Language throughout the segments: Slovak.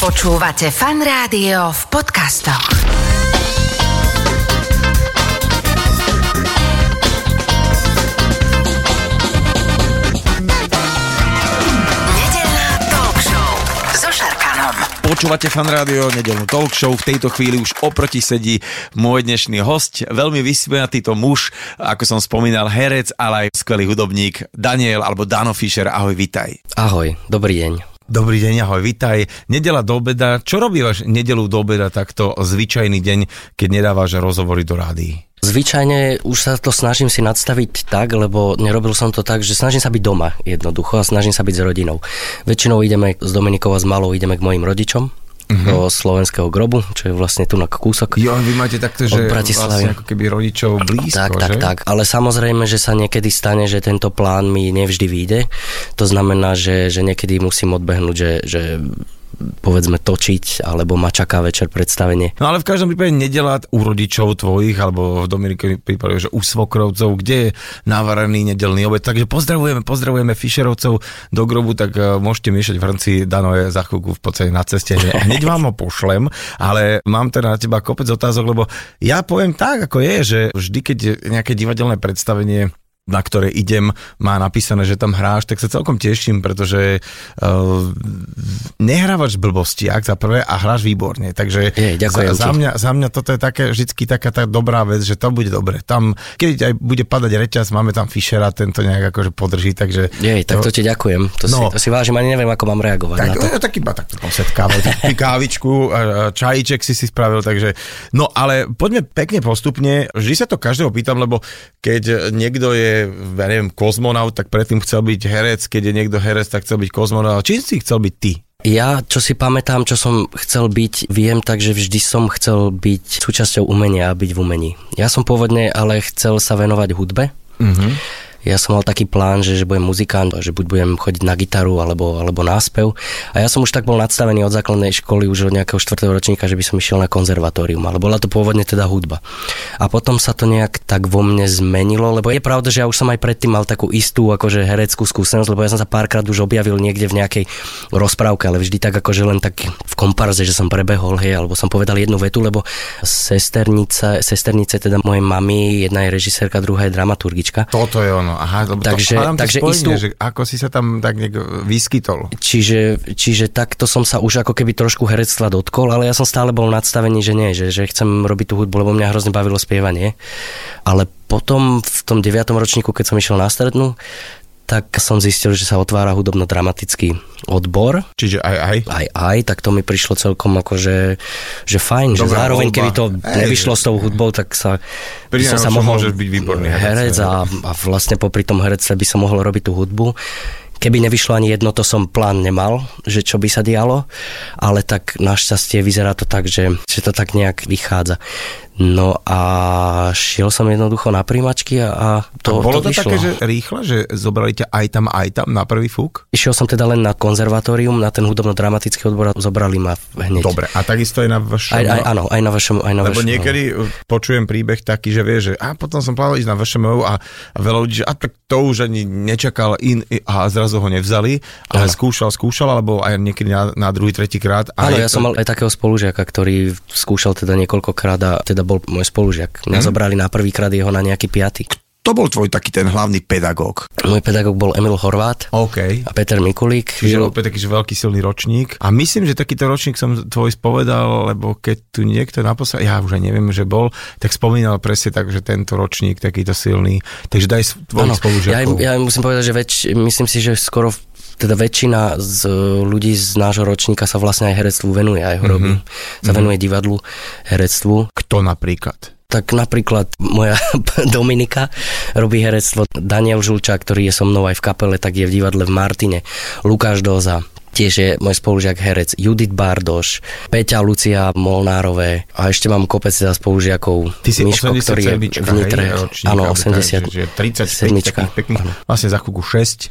Počúvate fan rádio v podcastoch. Počúvate fan rádio, nedelnú talk show. V tejto chvíli už oproti sedí môj dnešný host, veľmi vysmiatý to muž, ako som spomínal, herec, ale aj skvelý hudobník Daniel alebo Dano Fischer. Ahoj, vitaj. Ahoj, dobrý deň. Dobrý deň, ahoj, vitaj. Nedela do obeda. Čo robíš nedelu do obeda takto zvyčajný deň, keď nedávaš rozhovory do rádií? Zvyčajne už sa to snažím si nadstaviť tak, lebo nerobil som to tak, že snažím sa byť doma jednoducho a snažím sa byť s rodinou. Väčšinou ideme s Dominikou a s Malou, ideme k mojim rodičom, Mhm. do slovenského grobu, čo je vlastne tu na kúsok. Jo, vy máte takto, že vlastne ako keby rodičov blízko, Tak, tak, že? tak. Ale samozrejme, že sa niekedy stane, že tento plán mi nevždy vyjde. To znamená, že, že niekedy musím odbehnúť, že, že povedzme točiť, alebo ma čaká večer predstavenie. No ale v každom prípade nedela u rodičov tvojich, alebo v Dominike prípade, že u svokrovcov, kde je navarený nedelný obed. Takže pozdravujeme, pozdravujeme Fischerovcov do grobu, tak uh, môžete miešať v hrnci, Dano je za chvíľku v podstate na ceste. Hneď vám ho pošlem, ale mám teda na teba kopec otázok, lebo ja poviem tak, ako je, že vždy, keď nejaké divadelné predstavenie na ktoré idem, má napísané, že tam hráš, tak sa celkom teším, pretože uh, nehrávaš blbosti, ak za prvé, a hráš výborne. Takže Jej, ďakujem za, za, mňa, za mňa toto je také, vždycky taká tá dobrá vec, že to bude dobre. Tam, keď aj bude padať reťaz, máme tam Fischera, tento nejak akože podrží, takže... Jej, tak to ti ďakujem. To, No. si, to si vážim, ani neviem, ako mám reagovať Tak, na to. to. tak iba takto posetkával, tak kávičku, čajíček si si spravil, takže... No ale poďme pekne postupne, vždy sa to každého pýtam, lebo keď niekto je, ja neviem, kozmonaut, tak predtým chcel byť herec, keď je niekto herec, tak chcel byť kozmonaut. Čím si chcel byť ty? Ja, čo si pamätám, čo som chcel byť, viem tak, že vždy som chcel byť súčasťou umenia a byť v umení. Ja som pôvodne ale chcel sa venovať hudbe. Mhm. Ja som mal taký plán, že, že budem muzikant, že buď budem chodiť na gitaru alebo, alebo na spev. A ja som už tak bol nadstavený od základnej školy, už od nejakého štvrtého ročníka, že by som išiel na konzervatórium, ale bola to pôvodne teda hudba. A potom sa to nejak tak vo mne zmenilo, lebo je pravda, že ja už som aj predtým mal takú istú akože hereckú skúsenosť, lebo ja som sa párkrát už objavil niekde v nejakej rozprávke, ale vždy tak akože len tak v komparze, že som prebehol, hej, alebo som povedal jednu vetu, lebo sesternica, sesternice teda mojej mamy, jedna je režisérka, druhá je dramaturgička. Toto je ono. Aha, lebo Takže- to takže spojenie, istú- že ako si sa tam tak nejak vyskytol. Čiže, čiže takto som sa už ako keby trošku herectva dotkol, ale ja som stále bol nadstavený, že nie, že, že chcem robiť tú hudbu, lebo mňa hrozne bavilo spievanie. Ale potom v tom 9. ročníku, keď som išiel na strednú, tak som zistil, že sa otvára hudobno-dramatický odbor. Čiže aj, aj. Aj, aj, tak to mi prišlo celkom ako, že, že fajn, že Dobrá zároveň, voľba. keby to nevyšlo s tou hudbou, tak sa, by som sa mohol... byť výborný herec, herec a, a vlastne popri tom herectve by som mohol robiť tú hudbu. Keby nevyšlo ani jedno, to som plán nemal, že čo by sa dialo, ale tak našťastie vyzerá to tak, že, že to tak nejak vychádza. No a šiel som jednoducho na príjmačky a, a to, a bolo to, to, také, že rýchle, že zobrali ťa aj tam, aj tam na prvý fúk? Išiel som teda len na konzervatórium, na ten hudobno-dramatický odbor a zobrali ma hneď. Dobre, a takisto aj na vašom... Aj, aj, áno, aj na vašom... Aj na Lebo vašom, niekedy počujem príbeh taký, že vie, že a potom som plánoval ísť na VŠMU a, a veľa ľudí, že a tak to už ani nečakal in, a zrazu ho nevzali, ale Áno. skúšal, skúšal, alebo aj niekedy na, na druhý, tretí krát. Áno, ja to- som mal aj takého spolužiaka, ktorý skúšal teda niekoľkokrát a teda bol môj spolužiak. Mňa Mhm. zobrali na prvýkrát jeho na nejaký piaty. To bol tvoj taký ten hlavný pedagóg. Môj pedagóg bol Emil Horvát OK. a Peter Mikulík. Čiže Žil, opäť taký veľký silný ročník. A myslím, že takýto ročník som tvoj spovedal, lebo keď tu niekto naposled, ja už aj neviem, že bol, tak spomínal presne tak, že tento ročník takýto silný. Takže daj s- tvojich ja, spolužiakov. ja musím povedať, že väč, myslím si, že skoro v- teda väčšina z ľudí z nášho ročníka sa vlastne aj herectvu venuje, aj ho Mhm. robí. Sa venuje divadlu, herectvu. Kto napríklad? Tak napríklad moja Dominika robí herectvo. Daniel Žulča, ktorý je so mnou aj v kapele, tak je v divadle v Martine. Lukáš Doza, tiež je môj spolužiak herec Judith Bardoš, Peťa Lucia Molnárové a ešte mám kopec teda spolužiakov. Ty si Miško, 80 ktorý je v Nitre. Áno, alebo tak, 80. Že, že 35 sedmička. takých pekných, vlastne za chvíľku 6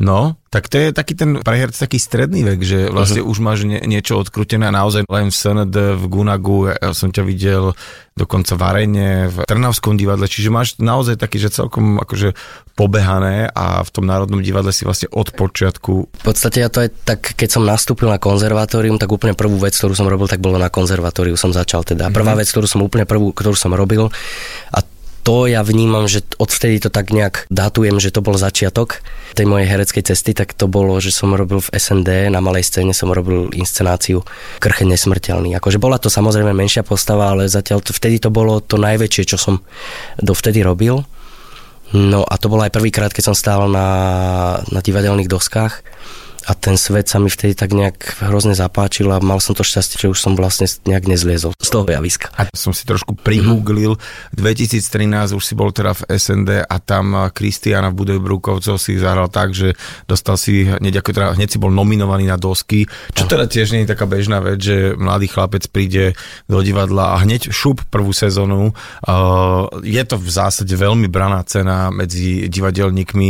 No, tak to je taký ten pre herc taký stredný vek, že vlastne uh-huh. už máš nie, niečo odkrutené a naozaj len v SND, v Gunagu, ja som ťa videl dokonca v Arene, v Trnavskom divadle, čiže máš naozaj taký, že celkom akože pobehané a v tom Národnom divadle si vlastne od počiatku. V podstate ja to aj tak, keď som nastúpil na konzervatórium, tak úplne prvú vec, ktorú som robil, tak bolo na konzervatóriu som začal teda. Prvá uh-huh. vec, ktorú som úplne prvú, ktorú som robil a to ja vnímam, že odvtedy to tak nejak datujem, že to bol začiatok tej mojej hereckej cesty, tak to bolo, že som robil v SND, na malej scéne som robil inscenáciu Krche nesmrteľný. Akože bola to samozrejme menšia postava, ale zatiaľ to, vtedy to bolo to najväčšie, čo som dovtedy robil. No a to bolo aj prvýkrát, keď som stál na, na divadelných doskách a ten svet sa mi vtedy tak nejak hrozne zapáčil a mal som to šťastie, že už som vlastne nejak nezliezol z toho javiska. A som si trošku mm-hmm. 2013 už si bol teda v SND a tam Kristiana v Budej Brukovcov si zahral tak, že dostal si hneď, ako teda, hneď si bol nominovaný na dosky, čo teda tiež nie je taká bežná vec, že mladý chlapec príde do divadla a hneď šup prvú sezónu. Uh, je to v zásade veľmi braná cena medzi divadelníkmi,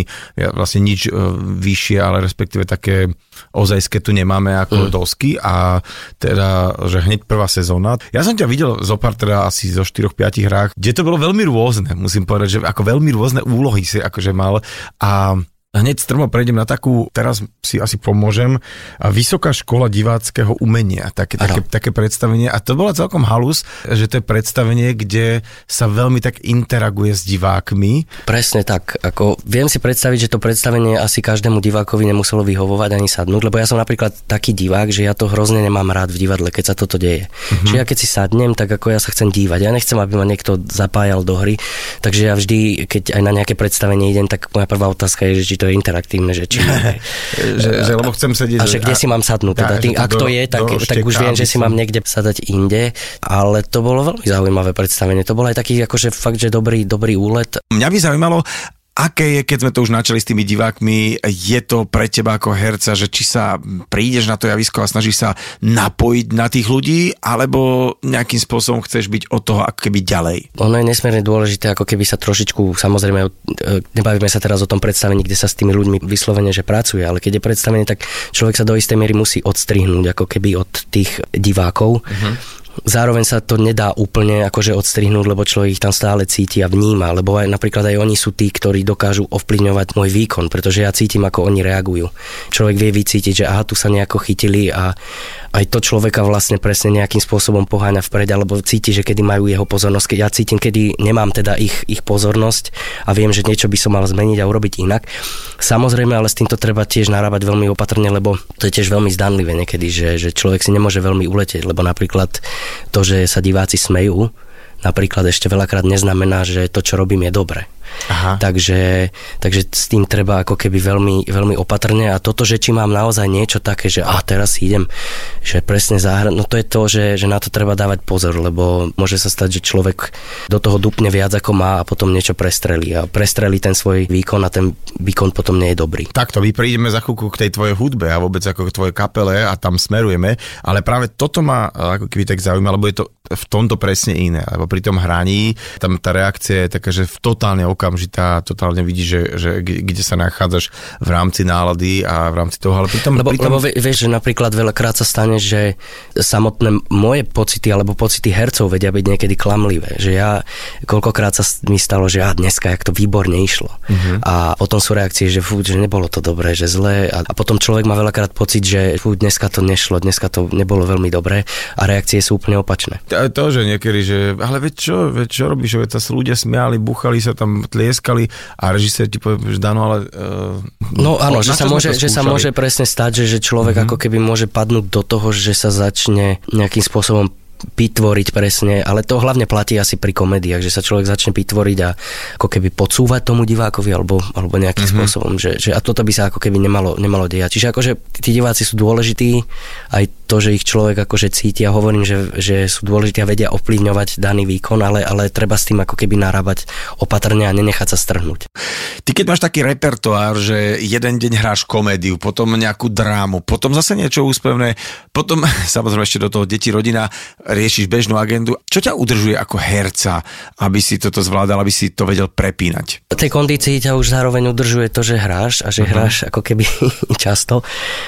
vlastne nič uh, vyššie, ale respektíve také ozajské tu nemáme ako mm. dosky a teda, že hneď prvá sezóna. Ja som ťa videl zo pár teda asi zo 4-5 hrách, kde to bolo veľmi rôzne, musím povedať, že ako veľmi rôzne úlohy si akože mal a Hneď strmo prejdem na takú, teraz si asi pomôžem, Vysoká škola diváckého umenia, také, také, také predstavenie. A to bola celkom halus, že to je predstavenie, kde sa veľmi tak interaguje s divákmi. Presne tak. Ako, viem si predstaviť, že to predstavenie asi každému divákovi nemuselo vyhovovať ani sadnúť, lebo ja som napríklad taký divák, že ja to hrozne nemám rád v divadle, keď sa toto deje. Mm-hmm. Čiže ja keď si sadnem, tak ako ja sa chcem dívať. Ja nechcem, aby ma niekto zapájal do hry. Takže ja vždy, keď aj na nejaké predstavenie idem, tak moja prvá otázka je, že či to je interaktívne, že či... že, že, lebo chcem sedieť... A že kde a, si mám sadnúť. Teda, tým, ak to je, tak, tak už viem, že si mám niekde sadať inde, ale to bolo veľmi zaujímavé predstavenie. To bol aj taký akože fakt, že dobrý, dobrý úlet. Mňa by zaujímalo, Aké je, keď sme to už načali s tými divákmi, je to pre teba ako herca, že či sa prídeš na to javisko a snažíš sa napojiť na tých ľudí, alebo nejakým spôsobom chceš byť od toho ako keby ďalej? Ono je nesmierne dôležité, ako keby sa trošičku, samozrejme, e, nebavíme sa teraz o tom predstavení, kde sa s tými ľuďmi vyslovene, že pracuje, ale keď je predstavenie, tak človek sa do istej miery musí odstrihnúť ako keby od tých divákov. Uh-huh Zároveň sa to nedá úplne akože odstrihnúť, lebo človek ich tam stále cíti a vníma, lebo aj napríklad aj oni sú tí, ktorí dokážu ovplyvňovať môj výkon, pretože ja cítim, ako oni reagujú. Človek vie vycítiť, že aha, tu sa nejako chytili a aj to človeka vlastne presne nejakým spôsobom poháňa vpred, alebo cíti, že kedy majú jeho pozornosť. Keď ja cítim, kedy nemám teda ich, ich pozornosť a viem, že niečo by som mal zmeniť a urobiť inak. Samozrejme, ale s týmto treba tiež narábať veľmi opatrne, lebo to je tiež veľmi zdanlivé niekedy, že, že človek si nemôže veľmi uletieť, lebo napríklad to, že sa diváci smejú, napríklad ešte veľakrát neznamená, že to, čo robím, je dobre. Aha. Takže, takže s tým treba ako keby veľmi, veľmi opatrne a toto, že či mám naozaj niečo také, že a teraz idem, že presne zahrať, no to je to, že, že na to treba dávať pozor, lebo môže sa stať, že človek do toho dupne viac ako má a potom niečo prestrelí a prestrelí ten svoj výkon a ten výkon potom nie je dobrý. Takto, my prídeme za chvíľku k tej tvojej hudbe a vôbec ako k tvojej kapele a tam smerujeme, ale práve toto ma ako keby tak zaujíma, lebo je to v tomto presne iné, lebo pri tom hraní tam tá reakcia je taká, že v totálne okamžitá, totálne vidíš, že, že kde sa nachádzaš v rámci nálady a v rámci toho, ale pritom... Lebo, pritom... lebo vieš, že napríklad veľakrát sa stane, že samotné moje pocity alebo pocity hercov vedia byť niekedy klamlivé, že ja koľkokrát sa mi stalo, že ja dneska, jak to výborne išlo. Uh-huh. A potom sú reakcie, že fú, že nebolo to dobré, že zlé a, a potom človek má veľakrát pocit, že fú, dneska to nešlo, dneska to nebolo veľmi dobré a reakcie sú úplne opačné. To, že niekedy, že ale veď čo, veď čo robíš, veď sa ľudia smiali, buchali sa tam, tlieskali a režisér ti povie, že Dano, ale... Uh, no áno, že sa, môže, že sa môže presne stať, že, že človek mm-hmm. ako keby môže padnúť do toho, že sa začne nejakým spôsobom pitvoriť presne, ale to hlavne platí asi pri komédiách, že sa človek začne pitvoriť a ako keby podsúvať tomu divákovi alebo, alebo nejakým mm-hmm. spôsobom, že, že a toto by sa ako keby nemalo, nemalo dejať. Čiže akože tí diváci sú dôležití, aj to že ich človek akože cíti a hovorím, že, že sú dôležité a vedia ovplyvňovať daný výkon, ale, ale treba s tým ako keby narábať opatrne a nenechať sa strhnúť. Ty keď máš taký repertoár, že jeden deň hráš komédiu, potom nejakú drámu, potom zase niečo úspevné, potom samozrejme ešte do toho deti, rodina, riešiš bežnú agendu. Čo ťa udržuje ako herca, aby si toto zvládal, aby si to vedel prepínať? V tej kondícii ťa už zároveň udržuje to, že hráš a že uh-huh. hráš ako keby často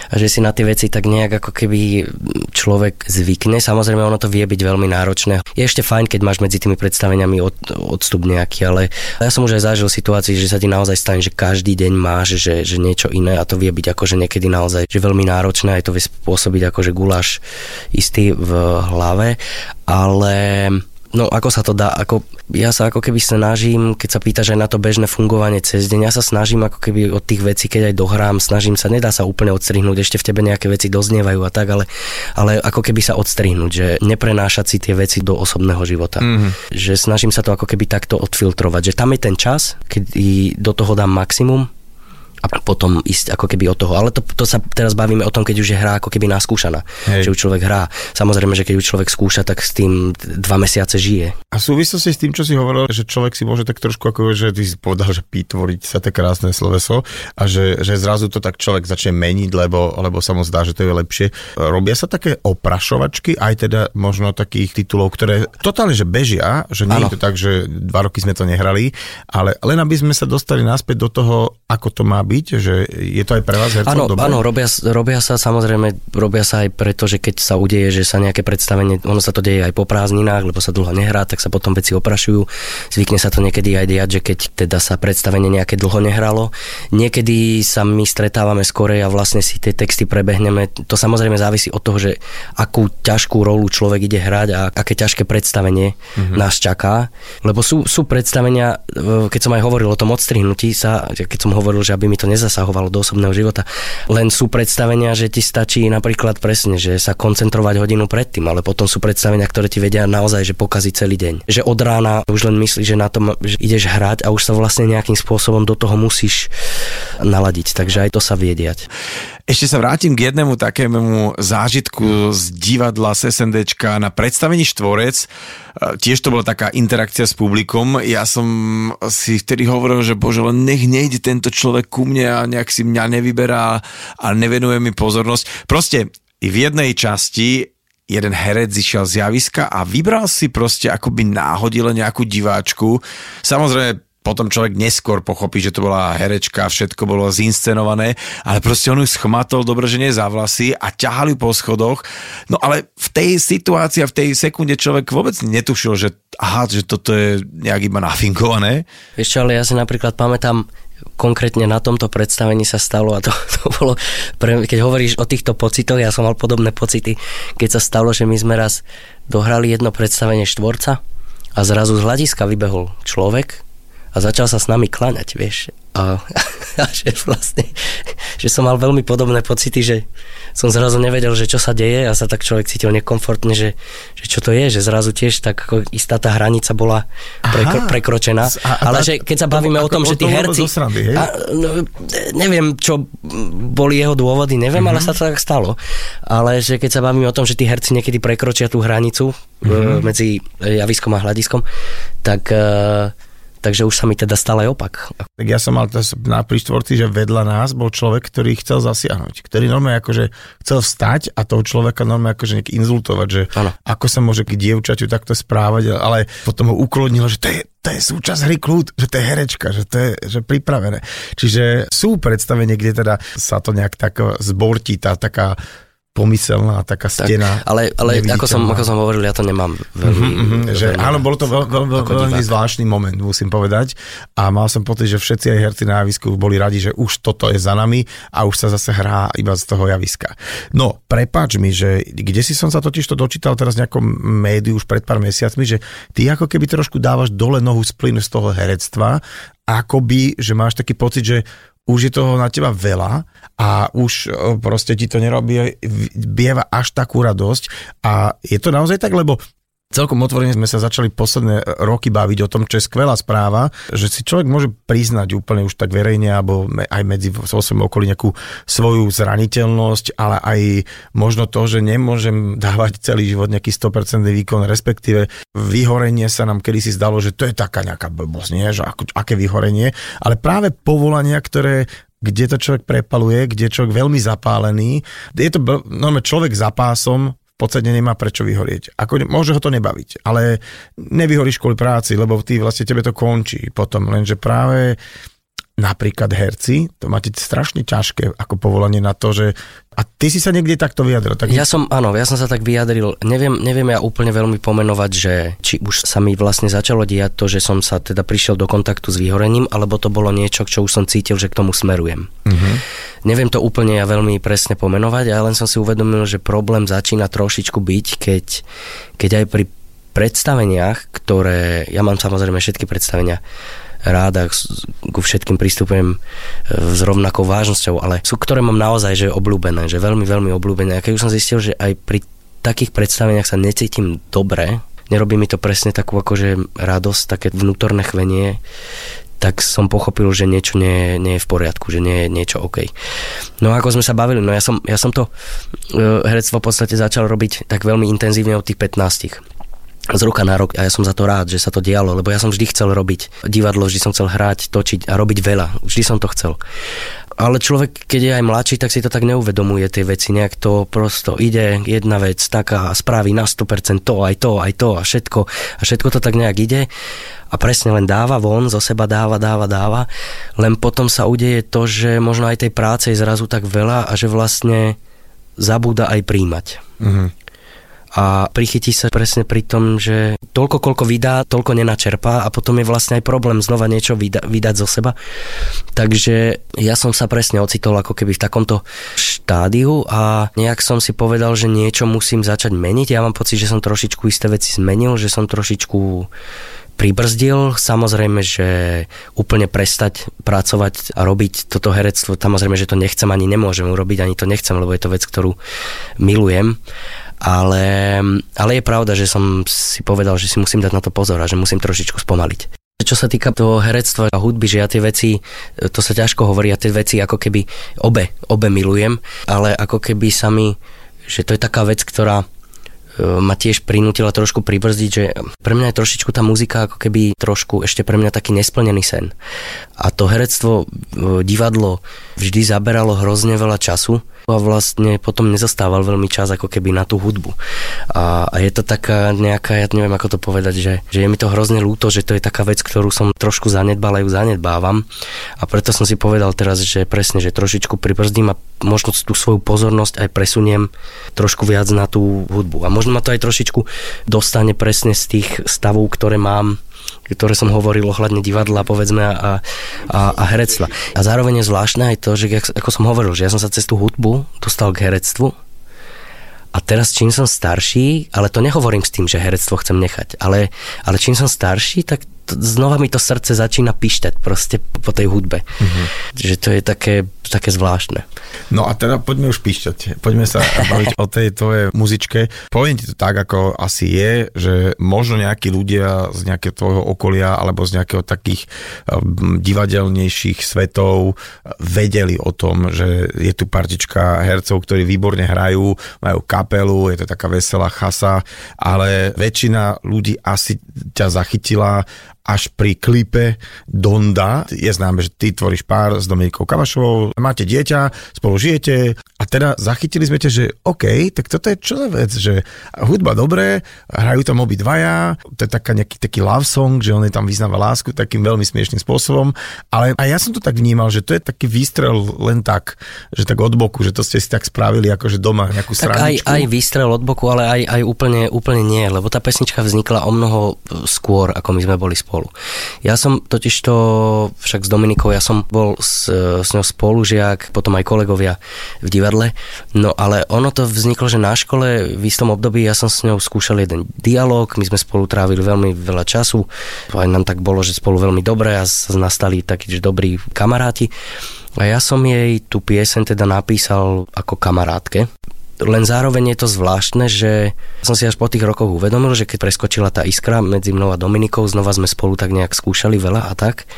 a že si na tie veci tak nejak ako keby človek zvykne. Samozrejme, ono to vie byť veľmi náročné. Je ešte fajn, keď máš medzi tými predstaveniami od, odstup nejaký, ale ja som už aj zažil situácii, že sa ti naozaj stane, že každý deň máš, že, že niečo iné a to vie byť akože niekedy naozaj že veľmi náročné, aj to vie spôsobiť akože guláš istý v hlave, ale No ako sa to dá, ako, ja sa ako keby snažím, keď sa pýtaš aj na to bežné fungovanie cez deň, ja sa snažím ako keby od tých vecí, keď aj dohrám, snažím sa, nedá sa úplne odstrihnúť, ešte v tebe nejaké veci doznievajú a tak, ale, ale ako keby sa odstrihnúť, že neprenášať si tie veci do osobného života. Mm-hmm. Že snažím sa to ako keby takto odfiltrovať, že tam je ten čas, keď do toho dám maximum, a potom ísť ako keby od toho. Ale to, to sa teraz bavíme o tom, keď už je hra ako keby naskúšaná. Hej. Že už človek hrá. Samozrejme, že keď už človek skúša, tak s tým dva mesiace žije. A súvisí si s tým, čo si hovoril, že človek si môže tak trošku ako, že ty si povedal, že pýtvoriť sa to krásne sloveso a že, že zrazu to tak človek začne meniť, lebo, lebo sa mu zdá, že to je lepšie. Robia sa také oprašovačky, aj teda možno takých titulov, ktoré totálne, že bežia, že nie ano. je to tak, že dva roky sme to nehrali, ale len aby sme sa dostali naspäť do toho, ako to má byť byť, že je to aj pre vás hercov áno, dobré? Áno, robia, robia sa samozrejme, robia sa aj preto, že keď sa udeje, že sa nejaké predstavenie, ono sa to deje aj po prázdninách, lebo sa dlho nehrá, tak sa potom veci oprašujú. Zvykne sa to niekedy aj diať, že keď teda sa predstavenie nejaké dlho nehralo. Niekedy sa my stretávame skorej a vlastne si tie texty prebehneme. To samozrejme závisí od toho, že akú ťažkú rolu človek ide hrať a aké ťažké predstavenie mm-hmm. nás čaká. Lebo sú, sú predstavenia, keď som aj hovoril o tom odstrihnutí sa, keď som hovoril, že aby mi to to nezasahovalo do osobného života. Len sú predstavenia, že ti stačí napríklad presne, že sa koncentrovať hodinu predtým, ale potom sú predstavenia, ktoré ti vedia naozaj, že pokazí celý deň. Že od rána už len myslíš, že na tom, že ideš hrať a už sa vlastne nejakým spôsobom do toho musíš naladiť. Takže aj to sa vie diať. Ešte sa vrátim k jednému takému zážitku z divadla SNDčka na predstavení Štvorec. E, tiež to bola taká interakcia s publikom. Ja som si vtedy hovoril, že bože, len nech nejde tento človek ku mne a nejak si mňa nevyberá a nevenuje mi pozornosť. Proste v jednej časti jeden herec zišiel z javiska a vybral si proste akoby náhodile nejakú diváčku. Samozrejme potom človek neskôr pochopí, že to bola herečka, všetko bolo zinscenované, ale proste on ju schmatol, dobre, že nie za vlasy a ťahali po schodoch. No ale v tej situácii a v tej sekunde človek vôbec netušil, že aha, že toto je nejak iba nafinkované. Vieš čo, ale ja si napríklad pamätám, konkrétne na tomto predstavení sa stalo a to, to bolo, pre, keď hovoríš o týchto pocitoch, ja som mal podobné pocity, keď sa stalo, že my sme raz dohrali jedno predstavenie štvorca a zrazu z hľadiska vybehol človek, a začal sa s nami klaňať, vieš. A, a že vlastne, že som mal veľmi podobné pocity, že som zrazu nevedel, že čo sa deje a sa tak človek cítil nekomfortne, že, že čo to je, že zrazu tiež tak ako istá tá hranica bola prekro, prekročená. A, a Ale že keď sa bavíme o tom, že tí herci... Srandy? A, no, neviem, čo boli jeho dôvody, neviem, uh-huh. ale mhm. sa to tak stalo. Ale že keď sa bavíme o tom, že tí herci niekedy prekročia tú hranicu uh-huh. medzi javiskom a hľadiskom, tak uh, takže už sa mi teda stále opak. Tak ja som mal na príštvorci, že vedľa nás bol človek, ktorý chcel zasiahnuť, ktorý normálne akože chcel vstať a toho človeka normálne akože nejak inzultovať, že ano. ako sa môže k dievčaťu takto správať, ale potom ho uklonilo, že to je, to je súčasť hry kľud, že to je herečka, že to je že pripravené. Čiže sú predstavenie, kde teda sa to nejak tak zbortí, tá taká pomyselná taká stena. Tak, ale ale ako, som, ako som hovoril, ja to nemám veľmi... Mm-hmm, mm-hmm, že, veľmi áno, bolo to veľ, veľ, veľ, veľmi zvláštny moment, musím povedať. A mal som pocit, že všetci aj herci na javisku boli radi, že už toto je za nami a už sa zase hrá iba z toho javiska. No, prepáč mi, že kde si som sa totiž to dočítal teraz v nejakom médiu už pred pár mesiacmi, že ty ako keby trošku dávaš dole nohu z plynu z toho herectva, akoby, že máš taký pocit, že už je toho na teba veľa a už proste ti to nerobí, bieva až takú radosť a je to naozaj tak, lebo celkom otvorene sme sa začali posledné roky baviť o tom, čo je skvelá správa, že si človek môže priznať úplne už tak verejne, alebo aj medzi vo svojom okolí nejakú svoju zraniteľnosť, ale aj možno to, že nemôžem dávať celý život nejaký 100% výkon, respektíve vyhorenie sa nám kedysi zdalo, že to je taká nejaká blbosť, nie? že ako, aké vyhorenie, ale práve povolania, ktoré kde to človek prepaluje, kde je človek veľmi zapálený. Je to normálne človek za pásom, v podstate nemá prečo vyhorieť. Ako, môže ho to nebaviť, ale nevyhoríš kvôli práci, lebo ty vlastne tebe to končí potom, lenže práve napríklad herci, to máte strašne ťažké ako povolanie na to, že a ty si sa niekde takto vyjadril. Tak... Ja som, áno, ja som sa tak vyjadril. Neviem, neviem ja úplne veľmi pomenovať, že či už sa mi vlastne začalo diať to, že som sa teda prišiel do kontaktu s vyhorením, alebo to bolo niečo, čo už som cítil, že k tomu smerujem. Uh-huh. Neviem to úplne ja veľmi presne pomenovať, ale len som si uvedomil, že problém začína trošičku byť, keď, keď aj pri predstaveniach, ktoré, ja mám samozrejme všetky predstavenia, rád a ku všetkým pristupujem e, s rovnakou vážnosťou, ale sú, ktoré mám naozaj že obľúbené, že veľmi, veľmi obľúbené. A keď už som zistil, že aj pri takých predstaveniach sa necítim dobre, nerobí mi to presne takú akože radosť, také vnútorné chvenie, tak som pochopil, že niečo nie, nie je v poriadku, že nie je niečo OK. No ako sme sa bavili, no ja som, ja som to uh, herectvo v podstate začal robiť tak veľmi intenzívne od tých 15 z roka na rok a ja som za to rád, že sa to dialo, lebo ja som vždy chcel robiť divadlo, vždy som chcel hrať, točiť a robiť veľa. Vždy som to chcel. Ale človek, keď je aj mladší, tak si to tak neuvedomuje tie veci. Nejak to prosto ide, jedna vec taká a spraví na 100% to, aj to, aj to a všetko. A všetko to tak nejak ide a presne len dáva von, zo seba dáva, dáva, dáva. Len potom sa udeje to, že možno aj tej práce je zrazu tak veľa a že vlastne zabúda aj príjmať. Mm-hmm a prichytí sa presne pri tom, že toľko, koľko vydá, toľko nenačerpá a potom je vlastne aj problém znova niečo vyda- vydať zo seba. Takže ja som sa presne ocitol ako keby v takomto štádiu a nejak som si povedal, že niečo musím začať meniť. Ja mám pocit, že som trošičku isté veci zmenil, že som trošičku pribrzdil. Samozrejme, že úplne prestať pracovať a robiť toto herectvo, samozrejme, že to nechcem ani nemôžem urobiť, ani to nechcem, lebo je to vec, ktorú milujem ale, ale je pravda, že som si povedal, že si musím dať na to pozor a že musím trošičku spomaliť. Čo sa týka toho herectva a hudby, že ja tie veci, to sa ťažko hovorí, ja tie veci ako keby obe, obe milujem, ale ako keby sa mi, že to je taká vec, ktorá ma tiež prinútila trošku pribrzdiť, že pre mňa je trošičku tá muzika ako keby trošku ešte pre mňa taký nesplnený sen. A to herectvo, divadlo vždy zaberalo hrozne veľa času a vlastne potom nezastával veľmi čas ako keby na tú hudbu. A, a je to taká nejaká, ja neviem ako to povedať, že, že je mi to hrozne ľúto, že to je taká vec, ktorú som trošku zanedbal a ju zanedbávam. A preto som si povedal teraz, že presne, že trošičku pribrzdím a možno tú svoju pozornosť aj presuniem trošku viac na tú hudbu. A možno ma to aj trošičku dostane presne z tých stavov, ktoré mám ktoré som hovoril ohľadne divadla, povedzme, a, a, a herectva. A zároveň je zvláštne aj to, že ako som hovoril, že ja som sa cez tú hudbu dostal k herectvu a teraz čím som starší, ale to nehovorím s tým, že herectvo chcem nechať, ale, ale čím som starší, tak to, znova mi to srdce začína pišťať proste po tej hudbe. Mm-hmm. Že to je také, také zvláštne. No a teda poďme už píšťať. Poďme sa baviť o tej tvojej muzičke. Poviem ti to tak, ako asi je, že možno nejakí ľudia z nejakého tvojho okolia alebo z nejakého takých um, divadelnejších svetov vedeli o tom, že je tu partička hercov, ktorí výborne hrajú, majú kapelu, je to taká veselá chasa, ale väčšina ľudí asi ťa zachytila až pri klipe Donda. Je známe, že ty tvoríš pár s Dominikou Kavašovou, máte dieťa, spolu žijete. A teda zachytili sme ťa, že OK, tak toto je čo vec, že hudba dobré, hrajú tam obi dvaja, to je taká nejaký taký love song, že on je tam vyznáva lásku takým veľmi smiešným spôsobom, ale aj ja som to tak vnímal, že to je taký výstrel len tak, že tak od boku, že to ste si tak spravili akože doma nejakú tak aj, aj výstrel od boku, ale aj, aj úplne, úplne nie, lebo tá pesnička vznikla o mnoho skôr, ako my sme boli spolu spolu. Ja som totiž to však s Dominikou, ja som bol s, s ňou spolužiak, potom aj kolegovia v divadle, no ale ono to vzniklo, že na škole v istom období ja som s ňou skúšal jeden dialog, my sme spolu trávili veľmi veľa času, aj nám tak bolo, že spolu veľmi dobre a nastali takí, dobrí kamaráti. A ja som jej tú piesen teda napísal ako kamarátke len zároveň je to zvláštne, že som si až po tých rokoch uvedomil, že keď preskočila tá iskra medzi mnou a Dominikou, znova sme spolu tak nejak skúšali veľa a tak.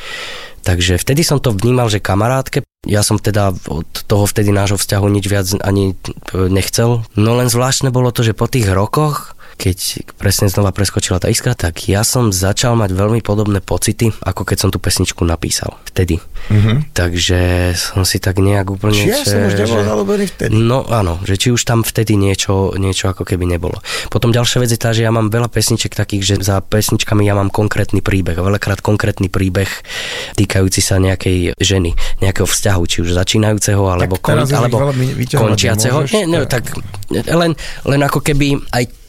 Takže vtedy som to vnímal, že kamarátke, ja som teda od toho vtedy nášho vzťahu nič viac ani nechcel. No len zvláštne bolo to, že po tých rokoch keď presne znova preskočila tá iskra, tak ja som začal mať veľmi podobné pocity, ako keď som tú pesničku napísal vtedy. Mm-hmm. Takže som si tak nejak úplne... Či ja že, som už nebol že, vtedy. No áno, že či už tam vtedy niečo, niečo ako keby nebolo. Potom ďalšia vec je tá, že ja mám veľa pesniček takých, že za pesničkami ja mám konkrétny príbeh. Veľakrát konkrétny príbeh týkajúci sa nejakej ženy, nejakého vzťahu, či už začínajúceho, alebo, kon, alebo končiaceho. Nie, nie, tak len, len ako keby aj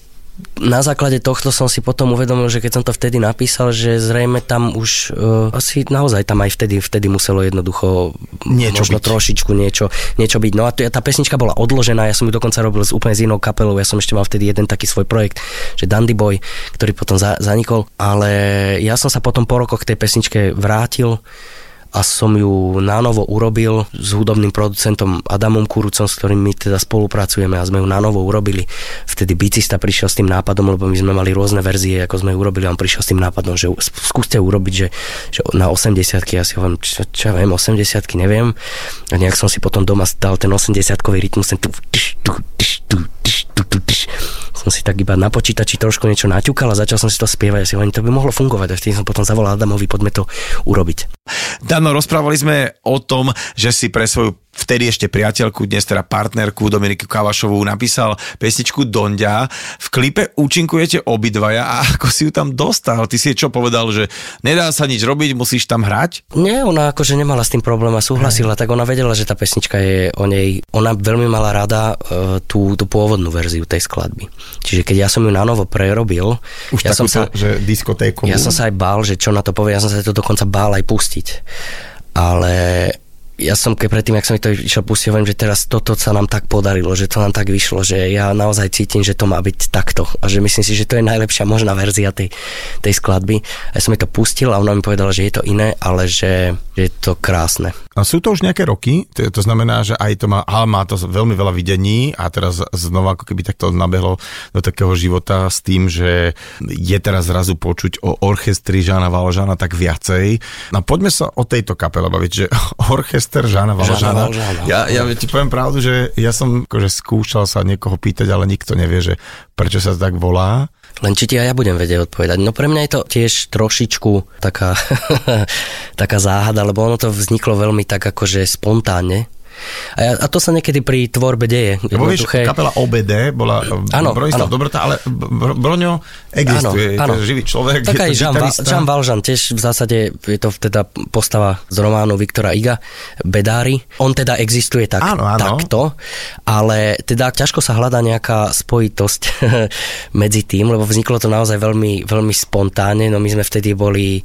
na základe tohto som si potom uvedomil, že keď som to vtedy napísal, že zrejme tam už uh, asi naozaj tam aj vtedy, vtedy muselo jednoducho niečo možno byť. trošičku niečo, niečo byť. No a tá pesnička bola odložená, ja som ju dokonca robil s úplne s inou kapelou, ja som ešte mal vtedy jeden taký svoj projekt, že Dandy Boy, ktorý potom za, zanikol, ale ja som sa potom po rokoch k tej pesničke vrátil a som ju nánovo urobil s hudobným producentom Adamom Kurucom, s ktorým my teda spolupracujeme a sme ju nánovo urobili. Vtedy bicista prišiel s tým nápadom, lebo my sme mali rôzne verzie, ako sme ju urobili a on prišiel s tým nápadom, že skúste urobiť, že, že na 80 ja si hovorím, čo, čo ja viem, 80 neviem. A nejak som si potom doma dal ten 80-kový rytmus, ten tu, tu, tu, tu, tu, tu, tu, som si tak iba na počítači trošku niečo naťukal a začal som si to spievať a si hovorím, to by mohlo fungovať a vtedy som potom zavolal Adamovi, poďme to urobiť. Dano, rozprávali sme o tom, že si pre svoju vtedy ešte priateľku, dnes teda partnerku Dominiku Kavašovú napísal pesničku Dondia. V klipe účinkujete obidvaja a ako si ju tam dostal? Ty si čo povedal, že nedá sa nič robiť, musíš tam hrať? Nie, ona akože nemala s tým problém a súhlasila, tak ona vedela, že tá pesnička je o nej. Ona veľmi mala rada uh, tú, tú pôvodnú verziu tej skladby. Čiže keď ja som ju na novo prerobil, Už ja som sa, že diskotéku. Ja som sa aj bál, že čo na to povie, ja som sa to dokonca bál aj pustiť. Ale ja som keď predtým, ak som to išiel pustiť, hovorím, že teraz toto sa nám tak podarilo, že to nám tak vyšlo, že ja naozaj cítim, že to má byť takto a že myslím si, že to je najlepšia možná verzia tej, tej skladby. A ja som mi to pustil a ona mi povedala, že je to iné, ale že je to krásne. A sú to už nejaké roky, to, to znamená, že aj to má, ale má to veľmi veľa videní a teraz znova ako keby takto nabehlo do takého života s tým, že je teraz zrazu počuť o orchestri Žána Valžána tak viacej. No poďme sa o tejto kapele baviť, že orchester Žána Valžána. Ja, ja ti poviem pravdu, že ja som akože skúšal sa niekoho pýtať, ale nikto nevie, že prečo sa tak volá. Len či ti aj ja budem vedieť odpovedať. No pre mňa je to tiež trošičku taká, taká záhada, lebo ono to vzniklo veľmi tak akože spontánne. A, ja, a to sa niekedy pri tvorbe deje. Vieš, kapela OBD bola ano, Bronislav ano. Dobrota, ale Broňo existuje, ano, ano. je živý človek. Tak aj Jean, Va- Jean Valžan, tiež v zásade je to teda postava z románu Viktora Iga, Bedári. On teda existuje tak, ano, ano. takto, ale teda ťažko sa hľadá nejaká spojitosť medzi tým, lebo vzniklo to naozaj veľmi, veľmi spontánne, no my sme vtedy boli,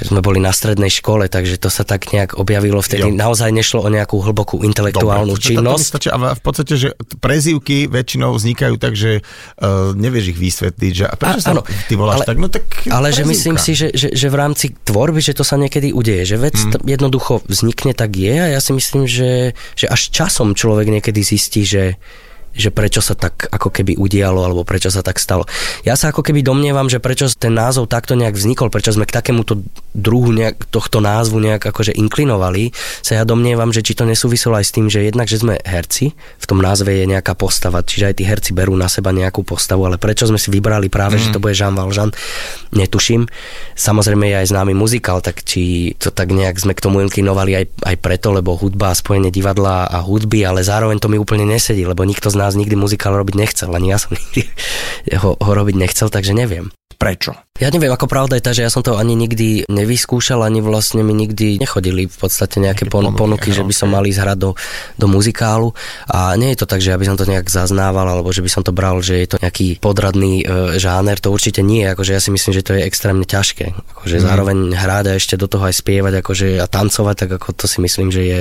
sme boli na strednej škole, takže to sa tak nejak objavilo vtedy. Jo. Naozaj nešlo o nejakú hlbokú nejakú intelektuálnu Dobre, činnosť. Stačí, a v podstate, že prezývky väčšinou vznikajú tak, že uh, nevieš ich vysvetliť, že a prečo a, sa áno, ty voláš ale, tak, no tak Ale prezývka. že myslím si, že, že, že v rámci tvorby, že to sa niekedy udeje, že vec hmm. jednoducho vznikne, tak je a ja si myslím, že, že až časom človek niekedy zistí, že že prečo sa tak ako keby udialo, alebo prečo sa tak stalo. Ja sa ako keby domnievam, že prečo ten názov takto nejak vznikol, prečo sme k takémuto druhu nejak, tohto názvu nejak akože inklinovali, sa ja domnievam, že či to nesúviselo aj s tým, že jednak, že sme herci, v tom názve je nejaká postava, čiže aj tí herci berú na seba nejakú postavu, ale prečo sme si vybrali práve, mm. že to bude Jean Valjean, netuším. Samozrejme je aj známy muzikál, tak či to tak nejak sme k tomu inklinovali aj, aj preto, lebo hudba a spojenie divadla a hudby, ale zároveň to mi úplne nesedí, lebo nikto z nás nikdy muzikál robiť nechcel, ani ja som nikdy ho, ho robiť nechcel, takže neviem. Prečo? Ja neviem, ako pravda je tá, že ja som to ani nikdy nevyskúšal, ani vlastne mi nikdy nechodili v podstate nejaké pon- ponuky, že by som mal ísť hrať do, do muzikálu. A nie je to tak, že ja by som to nejak zaznával, alebo že by som to bral, že je to nejaký podradný e, žáner, to určite nie. Akože ja si myslím, že to je extrémne ťažké. Akože mm. zároveň hrať a ešte do toho aj spievať akože a tancovať, tak ako to si myslím, že je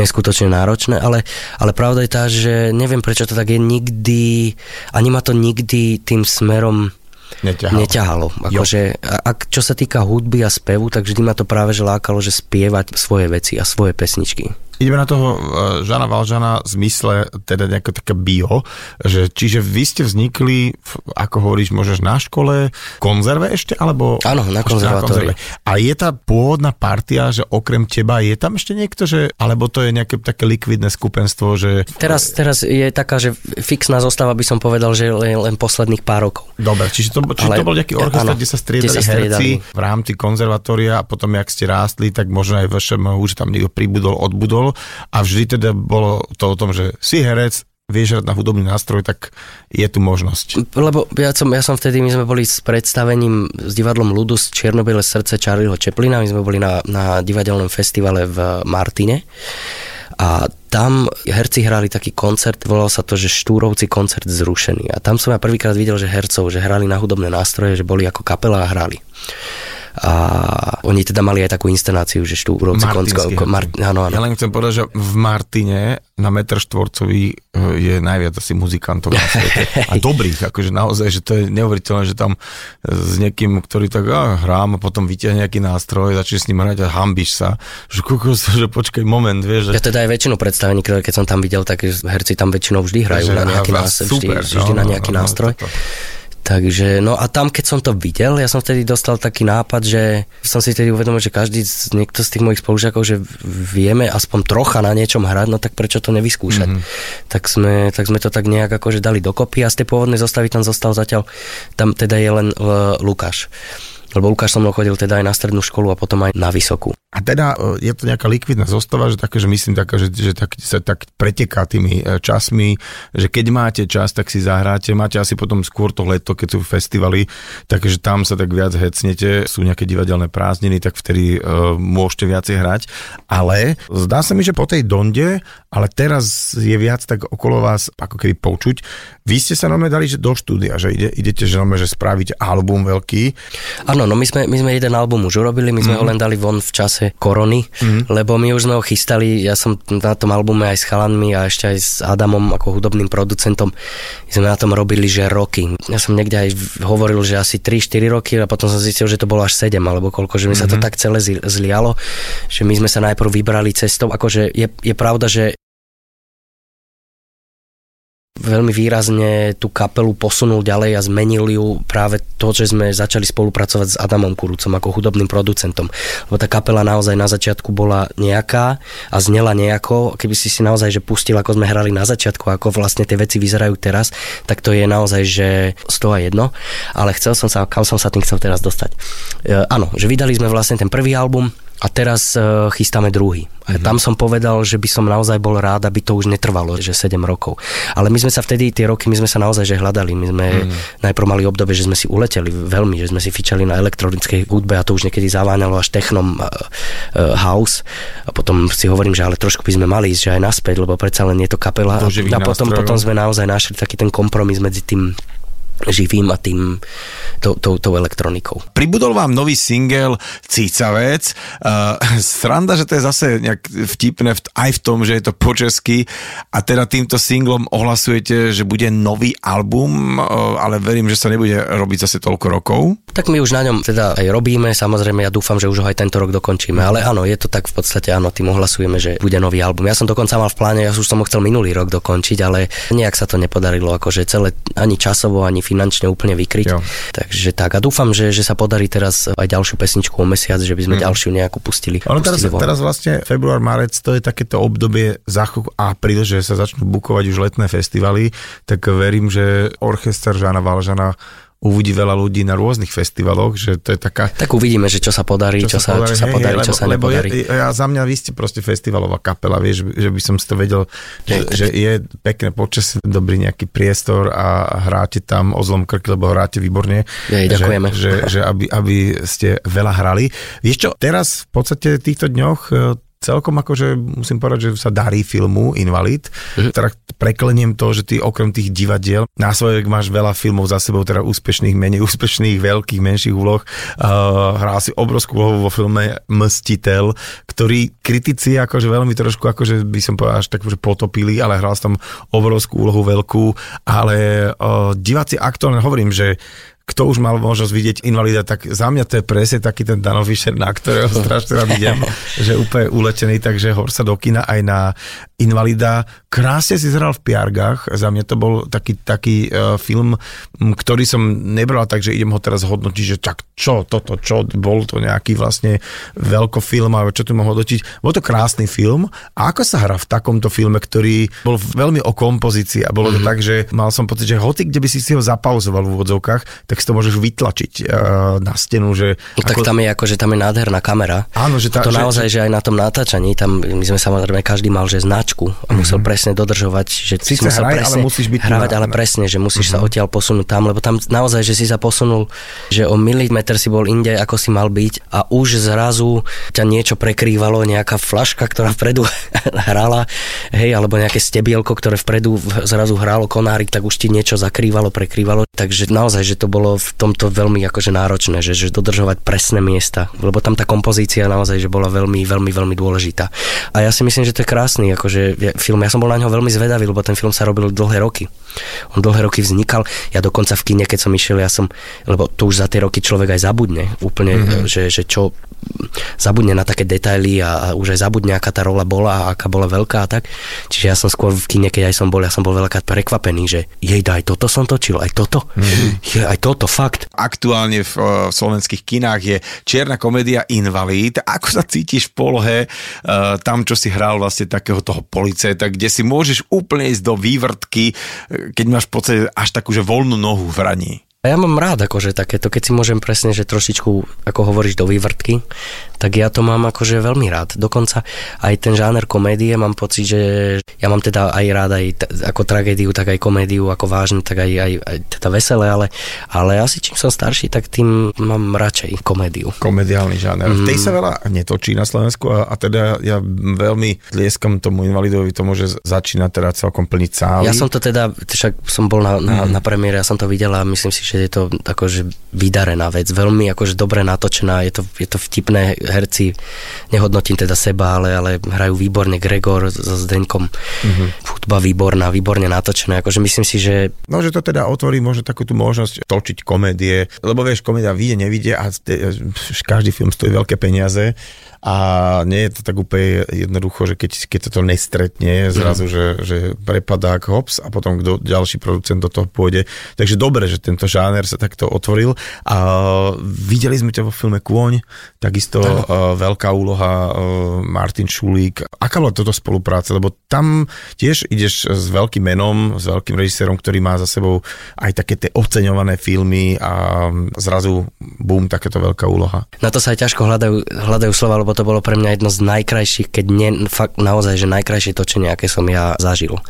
neskutočne náročné. Ale, ale pravda je tá, že neviem prečo to tak je nikdy, ani ma to nikdy tým smerom neťahalo. neťahalo. Akože, ak, čo sa týka hudby a spevu, tak vždy ma to práve že lákalo, že spievať svoje veci a svoje pesničky. Ideme na toho uh, Žana Valžana v zmysle teda nejaké také bio, že čiže vy ste vznikli, ako hovoríš, môžeš na škole, konzerve ešte, alebo... Áno, na konzervatórii. A je tá pôvodná partia, že okrem teba je tam ešte niekto, že, alebo to je nejaké také likvidné skupenstvo, že... Teraz, teraz je taká, že fixná zostava by som povedal, že len, len posledných pár rokov. Dobre, čiže to, čiže Ale- to bol nejaký orchester, kde sa striedali kde sa herci striedali. v rámci konzervatória a potom, jak ste rástli, tak možno aj VŠMU, že tam niekto pribudol, odbudol a vždy teda bolo to o tom, že si herec, vieš hrať na hudobný nástroj, tak je tu možnosť. Lebo ja som, ja som vtedy, my sme boli s predstavením s divadlom Ludus Čiernobiele srdce Charlieho Chaplina, my sme boli na, na divadelnom festivale v Martine a tam herci hrali taký koncert, volal sa to, že Štúrovci koncert zrušený. A tam som ja prvýkrát videl, že hercov, že hrali na hudobné nástroje, že boli ako kapela a hrali. A oni teda mali aj takú inscenáciu, že Štúrovci koncert. herci. Mar, áno, áno. Ja len chcem povedať, že v Martine na metr štvorcový e, je najviac asi muzikantov na svete. A dobrých, akože naozaj, že to je neuveriteľné, že tam e, s niekým, ktorý tak a, hrám a potom vyťahne nejaký nástroj, začne s ním hrať a hambíš sa. Že kokos, že počkaj moment, vieš, že Ja teda aj väčšinu predstavení, ktoré keď som tam videl, tak herci tam väčšinou vždy hrajú na nejaký nástroj, super, vždy, vždy no, na no, nejaký no, no, nástroj. toto. Takže, no a tam, keď som to videl, ja som vtedy dostal taký nápad, že som si vtedy uvedomil, že každý, z, niekto z tých mojich spolužiakov, že vieme aspoň trocha na niečom hrať, no tak prečo to nevyskúšať. Mhm. Mm-hmm. Tak, sme, tak sme to tak nejak akože dali dokopy a z tej pôvodnej zostavy tam zostal zatiaľ, tam teda je len uh, Lukáš. Lebo Lukáš so mnou chodil teda aj na strednú školu a potom aj na vysokú. A teda e, je to nejaká likvidná zostava, že také, že myslím taká, že, že tak, sa tak preteká tými e, časmi, že keď máte čas, tak si zahráte, máte asi potom skôr to leto, keď sú festivaly, takže tam sa tak viac hecnete, sú nejaké divadelné prázdniny, tak vtedy uh, môžete viacej hrať, ale zdá sa mi, že po tej donde, ale teraz je viac tak okolo vás ako keby počuť, vy ste sa normálne dali že do štúdia, že ide, idete, že, normálne, že spravíte album veľký, Áno, no my sme, my sme jeden album už urobili, my sme mm. ho len dali von v čase korony, mm. lebo my už sme ho chystali, ja som na tom albume aj s chalanmi a ešte aj s Adamom ako hudobným producentom, my sme na tom robili, že roky. Ja som niekde aj hovoril, že asi 3-4 roky a potom som zistil, že to bolo až 7 alebo koľko, že mi sa to tak celé zli- zlialo, že my sme sa najprv vybrali cestou, akože je, je pravda, že veľmi výrazne tú kapelu posunul ďalej a zmenil ju práve to, že sme začali spolupracovať s Adamom Kurucom ako hudobným producentom. Lebo tá kapela naozaj na začiatku bola nejaká a znela nejako. Keby si si naozaj že pustil, ako sme hrali na začiatku, ako vlastne tie veci vyzerajú teraz, tak to je naozaj, že z toho jedno. Ale chcel som sa, kam som sa tým chcel teraz dostať. E, áno, že vydali sme vlastne ten prvý album, a teraz uh, chystáme druhý. A tam som povedal, že by som naozaj bol rád, aby to už netrvalo, že 7 rokov. Ale my sme sa vtedy, tie roky, my sme sa naozaj že hľadali. My sme mm. najprv mali obdobie, že sme si uleteli veľmi, že sme si fičali na elektronickej hudbe a to už niekedy zaváňalo až technom uh, uh, house. A potom si hovorím, že ale trošku by sme mali ísť, že aj naspäť, lebo predsa len je to kapela. A, a potom, nástrojov. potom sme naozaj našli taký ten kompromis medzi tým živým a tým tou, tou, tou elektronikou. Pribudol vám nový single Cícavec. Uh, sranda, že to je zase nejak vtipné aj v tom, že je to po česky a teda týmto singlom ohlasujete, že bude nový album, uh, ale verím, že sa nebude robiť zase toľko rokov. Tak my už na ňom teda aj robíme, samozrejme ja dúfam, že už ho aj tento rok dokončíme, ale áno, je to tak v podstate, áno, tým ohlasujeme, že bude nový album. Ja som dokonca mal v pláne, ja už som ho chcel minulý rok dokončiť, ale nejak sa to nepodarilo, akože celé ani časovo, ani finančne úplne vykryť. Jo. Takže tak a dúfam, že, že sa podarí teraz aj ďalšiu pesničku o mesiac, že by sme mm. ďalšiu nejakú pustili. Ono teraz, von. teraz vlastne február, marec, to je takéto obdobie za chvíľku apríl, že sa začnú bukovať už letné festivaly, tak verím, že orchester Žána Valžana uvidí veľa ľudí na rôznych festivaloch, že to je taká Tak uvidíme, že čo sa podarí, čo, sa, čo sa podarí, hej, čo lebo, sa lebo nepodarí. Je, ja, za mňa vy ste proste festivalová kapela, vieš, že by som si to vedel, že, že je pekné počasie, dobrý nejaký priestor a hráte tam o zlom krky, lebo hráte výborne. Jej, ďakujeme. Že, že, že aby, aby ste veľa hrali. Vieš čo, teraz v podstate týchto dňoch e, celkom akože musím povedať, že sa darí filmu Invalid. Mm-hmm. Teda prekleniem to, že ty okrem tých divadiel na svojek máš veľa filmov za sebou, teda úspešných, menej úspešných, veľkých, menších úloh. Uh, hral si obrovskú úlohu vo filme Mstiteľ, ktorý kritici akože veľmi trošku akože by som povedal až tak, že potopili, ale hral si tam obrovskú úlohu veľkú, ale uh, diváci aktuálne hovorím, že kto už mal možnosť vidieť invalida, tak za mňa to je presne taký ten Dano Fischer, na ktorého strašne rád idem, že úplne uletený, takže hor sa do kina aj na invalida. Krásne si zhral v Piargách, za mňa to bol taký, taký uh, film, ktorý som nebral, takže idem ho teraz hodnotiť, že tak čo toto, čo, bol to nejaký vlastne veľkofilm, alebo čo tu mohol hodnotiť. Bol to krásny film a ako sa hrá v takomto filme, ktorý bol veľmi o kompozícii a bolo mm-hmm. tak, že mal som pocit, že hoci kde by si si ho zapauzoval v úvodzovkách, tak si to môžeš vytlačiť uh, na stenu. Že no, tak tam je ako, že tam je nádherná kamera. Áno, že tá, to že, naozaj, že aj na tom natáčaní, tam my sme samozrejme, každý mal že značku a musel mm-hmm. presne dodržovať, že si musel hraj, presne ale musíš byť hrávať, ale presne, že musíš mm-hmm. sa odtiaľ posunúť tam, lebo tam naozaj, že si sa posunul, že o milimeter si bol inde, ako si mal byť a už zrazu ťa niečo prekrývalo, nejaká flaška, ktorá vpredu hrala, hej, alebo nejaké stebielko, ktoré vpredu zrazu hrálo konárik, tak už ti niečo zakrývalo, prekrývalo. Takže naozaj, že to bolo v tomto veľmi akože náročné, že, že dodržovať presné miesta, lebo tam tá kompozícia naozaj, že bola veľmi, veľmi, veľmi dôležitá. A ja si myslím, že to je krásny akože film. Ja som bol na ňo veľmi zvedavý, lebo ten film sa robil dlhé roky. On dlhé roky vznikal. Ja dokonca v kine, keď som išiel, ja som, lebo to už za tie roky človek aj zabudne úplne, mm-hmm. že, že čo zabudne na také detaily a, a už aj zabudne, aká tá rola bola a aká bola veľká a tak. Čiže ja som skôr v kine, keď aj som bol, ja som bol veľká prekvapený, že jej, aj toto som točil, aj toto, mm-hmm. aj toto, fakt. Aktuálne v, v slovenských kinách je čierna komédia Invalid. Ako sa cítiš v polohe uh, tam, čo si hral vlastne takého toho policajta, kde si môžeš úplne ísť do vývrtky, keď máš pocit až takú, že voľnú nohu v raní? A ja mám rád akože takéto, keď si môžem presne, že trošičku, ako hovoríš, do vývrtky, tak ja to mám akože veľmi rád. Dokonca aj ten žáner komédie mám pocit, že ja mám teda aj rád aj t- ako tragédiu, tak aj komédiu, ako vážne, tak aj, aj, aj teda veselé, ale, ale asi čím som starší, tak tým mám radšej komédiu. Komediálny žáner. Mm. Tej sa veľa netočí na Slovensku a, a teda ja veľmi tlieskam tomu invalidovi tomu, že začína teda celkom plniť sály. Ja som to teda, však som bol na, na, mm. na premiére, ja som to videl a myslím si, že je to akože vydarená vec, veľmi akože dobre natočená, je to, je to vtipné, herci, nehodnotím teda seba, ale, ale hrajú výborne Gregor so Zdeňkom, mm-hmm. hudba výborná, výborne natočená, akože myslím si, že... No, že to teda otvorí možno takú tú možnosť točiť komédie, lebo vieš, komédia vyjde, nevidie a každý film stojí veľké peniaze a nie je to tak úplne jednoducho, že keď, keď to nestretne zrazu, mm. že, že prepadá ako hops a potom kto ďalší producent do toho pôjde. Takže dobre, že tento žáner sa takto otvoril a videli sme ťa vo filme Kôň, takisto uh, veľká úloha uh, Martin Šulík. Aká bola toto spolupráca? Lebo tam tiež ideš s veľkým menom, s veľkým režisérom, ktorý má za sebou aj také tie oceňované filmy a zrazu bum, takéto veľká úloha. Na to sa aj ťažko hľadajú, hľadajú slova, lebo lebo to bolo pre mňa jedno z najkrajších, keď nie, fakt naozaj, že najkrajšie točenie, aké som ja zažil.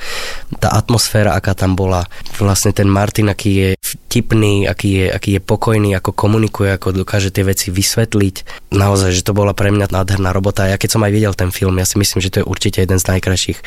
Tá atmosféra, aká tam bola, vlastne ten Martin, aký je vtipný, aký je, aký je pokojný, ako komunikuje, ako dokáže tie veci vysvetliť. Naozaj, že to bola pre mňa nádherná robota. Ja keď som aj videl ten film, ja si myslím, že to je určite jeden z najkrajších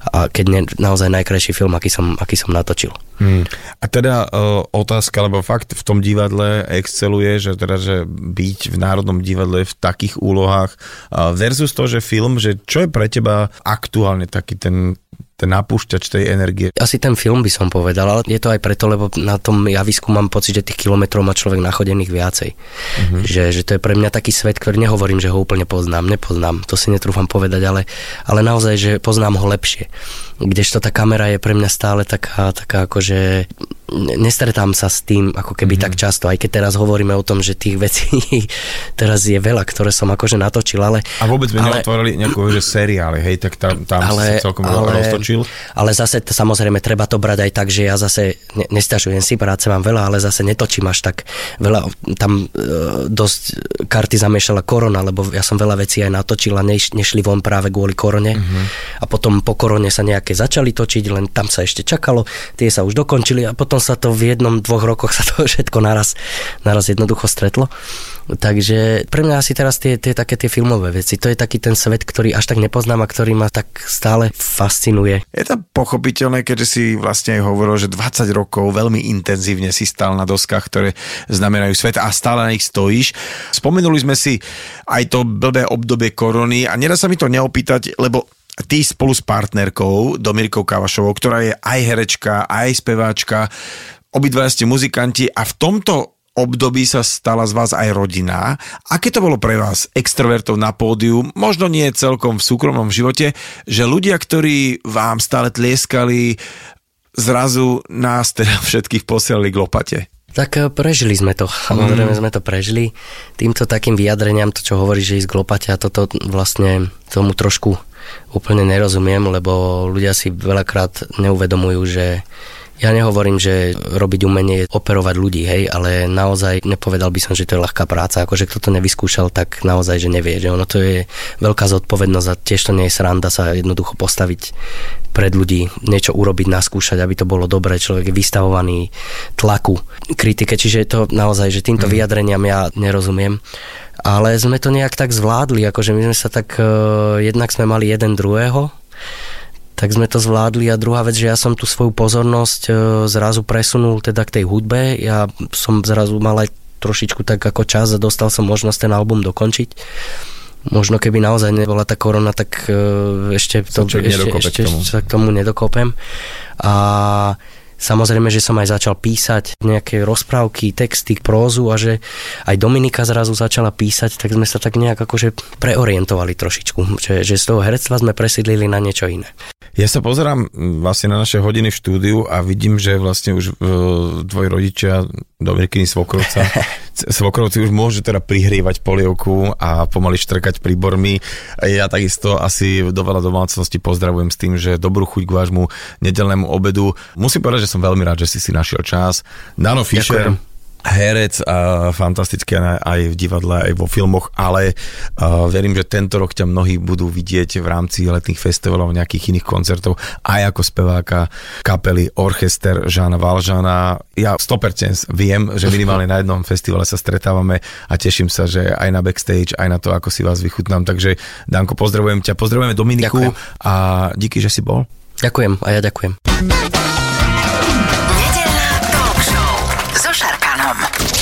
a keď nie, naozaj najkrajší film, aký som, aký som natočil. Hmm. A teda uh, otázka, lebo fakt v tom divadle exceluje, že teda, že byť v Národnom divadle v takých úlohách uh, versus to, že film, že čo je pre teba aktuálne taký ten ten napúšťač tej energie. Asi ten film by som povedal, ale je to aj preto, lebo na tom javisku mám pocit, že tých kilometrov má človek nachodených viacej. Mm-hmm. Že, že to je pre mňa taký svet, ktorý nehovorím, že ho úplne poznám, nepoznám, to si netrúfam povedať, ale, ale naozaj, že poznám ho lepšie. Kdežto tá kamera je pre mňa stále taká, taká akože nestretám sa s tým ako keby mm-hmm. tak často, aj keď teraz hovoríme o tom, že tých vecí teraz je veľa, ktoré som akože natočil, ale... A vôbec sme ale, neotvorili nejakú, že seriály, hej, tak tam, tam ale, si celkom ale, roztočil. Ale zase samozrejme treba to brať aj tak, že ja zase ne, nestažujem si, práce mám veľa, ale zase netočím až tak veľa. Tam e, dosť karty zamiešala korona, lebo ja som veľa vecí aj natočil a neš, nešli von práve kvôli korone. Mm-hmm. A potom po korone sa nejaké začali točiť, len tam sa ešte čakalo, tie sa už dokončili a potom potom sa to v jednom, dvoch rokoch sa to všetko naraz, naraz jednoducho stretlo. Takže pre mňa asi teraz tie, tie také tie filmové veci, to je taký ten svet, ktorý až tak nepoznám a ktorý ma tak stále fascinuje. Je to pochopiteľné, keďže si vlastne hovoril, že 20 rokov veľmi intenzívne si stál na doskách, ktoré znamenajú svet a stále na nich stojíš. Spomenuli sme si aj to blbé obdobie korony a nedá sa mi to neopýtať, lebo ty spolu s partnerkou Domirikou Kavašovou, ktorá je aj herečka, aj speváčka, obidvaja ste muzikanti a v tomto období sa stala z vás aj rodina. Aké to bolo pre vás, extrovertov na pódiu, možno nie celkom v súkromnom živote, že ľudia, ktorí vám stále tlieskali, zrazu nás teda všetkých posielali k lopate? Tak eh, prežili sme to, samozrejme mm. sme to prežili. Týmto takým vyjadreniam, to čo hovorí, že ísť k lopate a toto vlastne tomu trošku úplne nerozumiem, lebo ľudia si veľakrát neuvedomujú, že ja nehovorím, že robiť umenie je operovať ľudí, hej, ale naozaj nepovedal by som, že to je ľahká práca. Akože kto to nevyskúšal, tak naozaj, že nevie. Že ono to je veľká zodpovednosť a tiež to nie je sranda sa jednoducho postaviť pred ľudí, niečo urobiť, naskúšať, aby to bolo dobré. Človek je vystavovaný tlaku, kritike, čiže to naozaj, že týmto mm. vyjadreniam ja nerozumiem. Ale sme to nejak tak zvládli, akože my sme sa tak, uh, jednak sme mali jeden druhého, tak sme to zvládli a druhá vec, že ja som tú svoju pozornosť e, zrazu presunul teda k tej hudbe, ja som zrazu mal aj trošičku tak ako čas a dostal som možnosť ten album dokončiť. Možno keby naozaj nebola tá korona, tak e, ešte, to, ešte, ešte k sa k tomu nedokopem. A Samozrejme, že som aj začal písať nejaké rozprávky, texty, prózu a že aj Dominika zrazu začala písať, tak sme sa tak nejak akože preorientovali trošičku, že, že z toho herectva sme presídlili na niečo iné. Ja sa pozerám vlastne na naše hodiny v štúdiu a vidím, že vlastne už tvoji rodičia, Dominikiny svokrovca, svokrovci už môžu teda prihrievať polievku a pomaly štrkať príbormi. Ja takisto asi do veľa domácnosti pozdravujem s tým, že dobrú chuť k vášmu nedelnému obedu. Musím povedať, že som veľmi rád, že si si našiel čas. Dano Fischer, Ďakujem herec a fantastický aj v divadle, aj vo filmoch, ale uh, verím, že tento rok ťa mnohí budú vidieť v rámci letných festivalov, nejakých iných koncertov, aj ako speváka kapely Orchester Žána Valžana. Ja 100% viem, že minimálne na jednom festivale sa stretávame a teším sa, že aj na backstage, aj na to, ako si vás vychutnám. Takže Danko, pozdravujem ťa, pozdravujeme Dominiku ďakujem. a díky, že si bol. Ďakujem a ja ďakujem.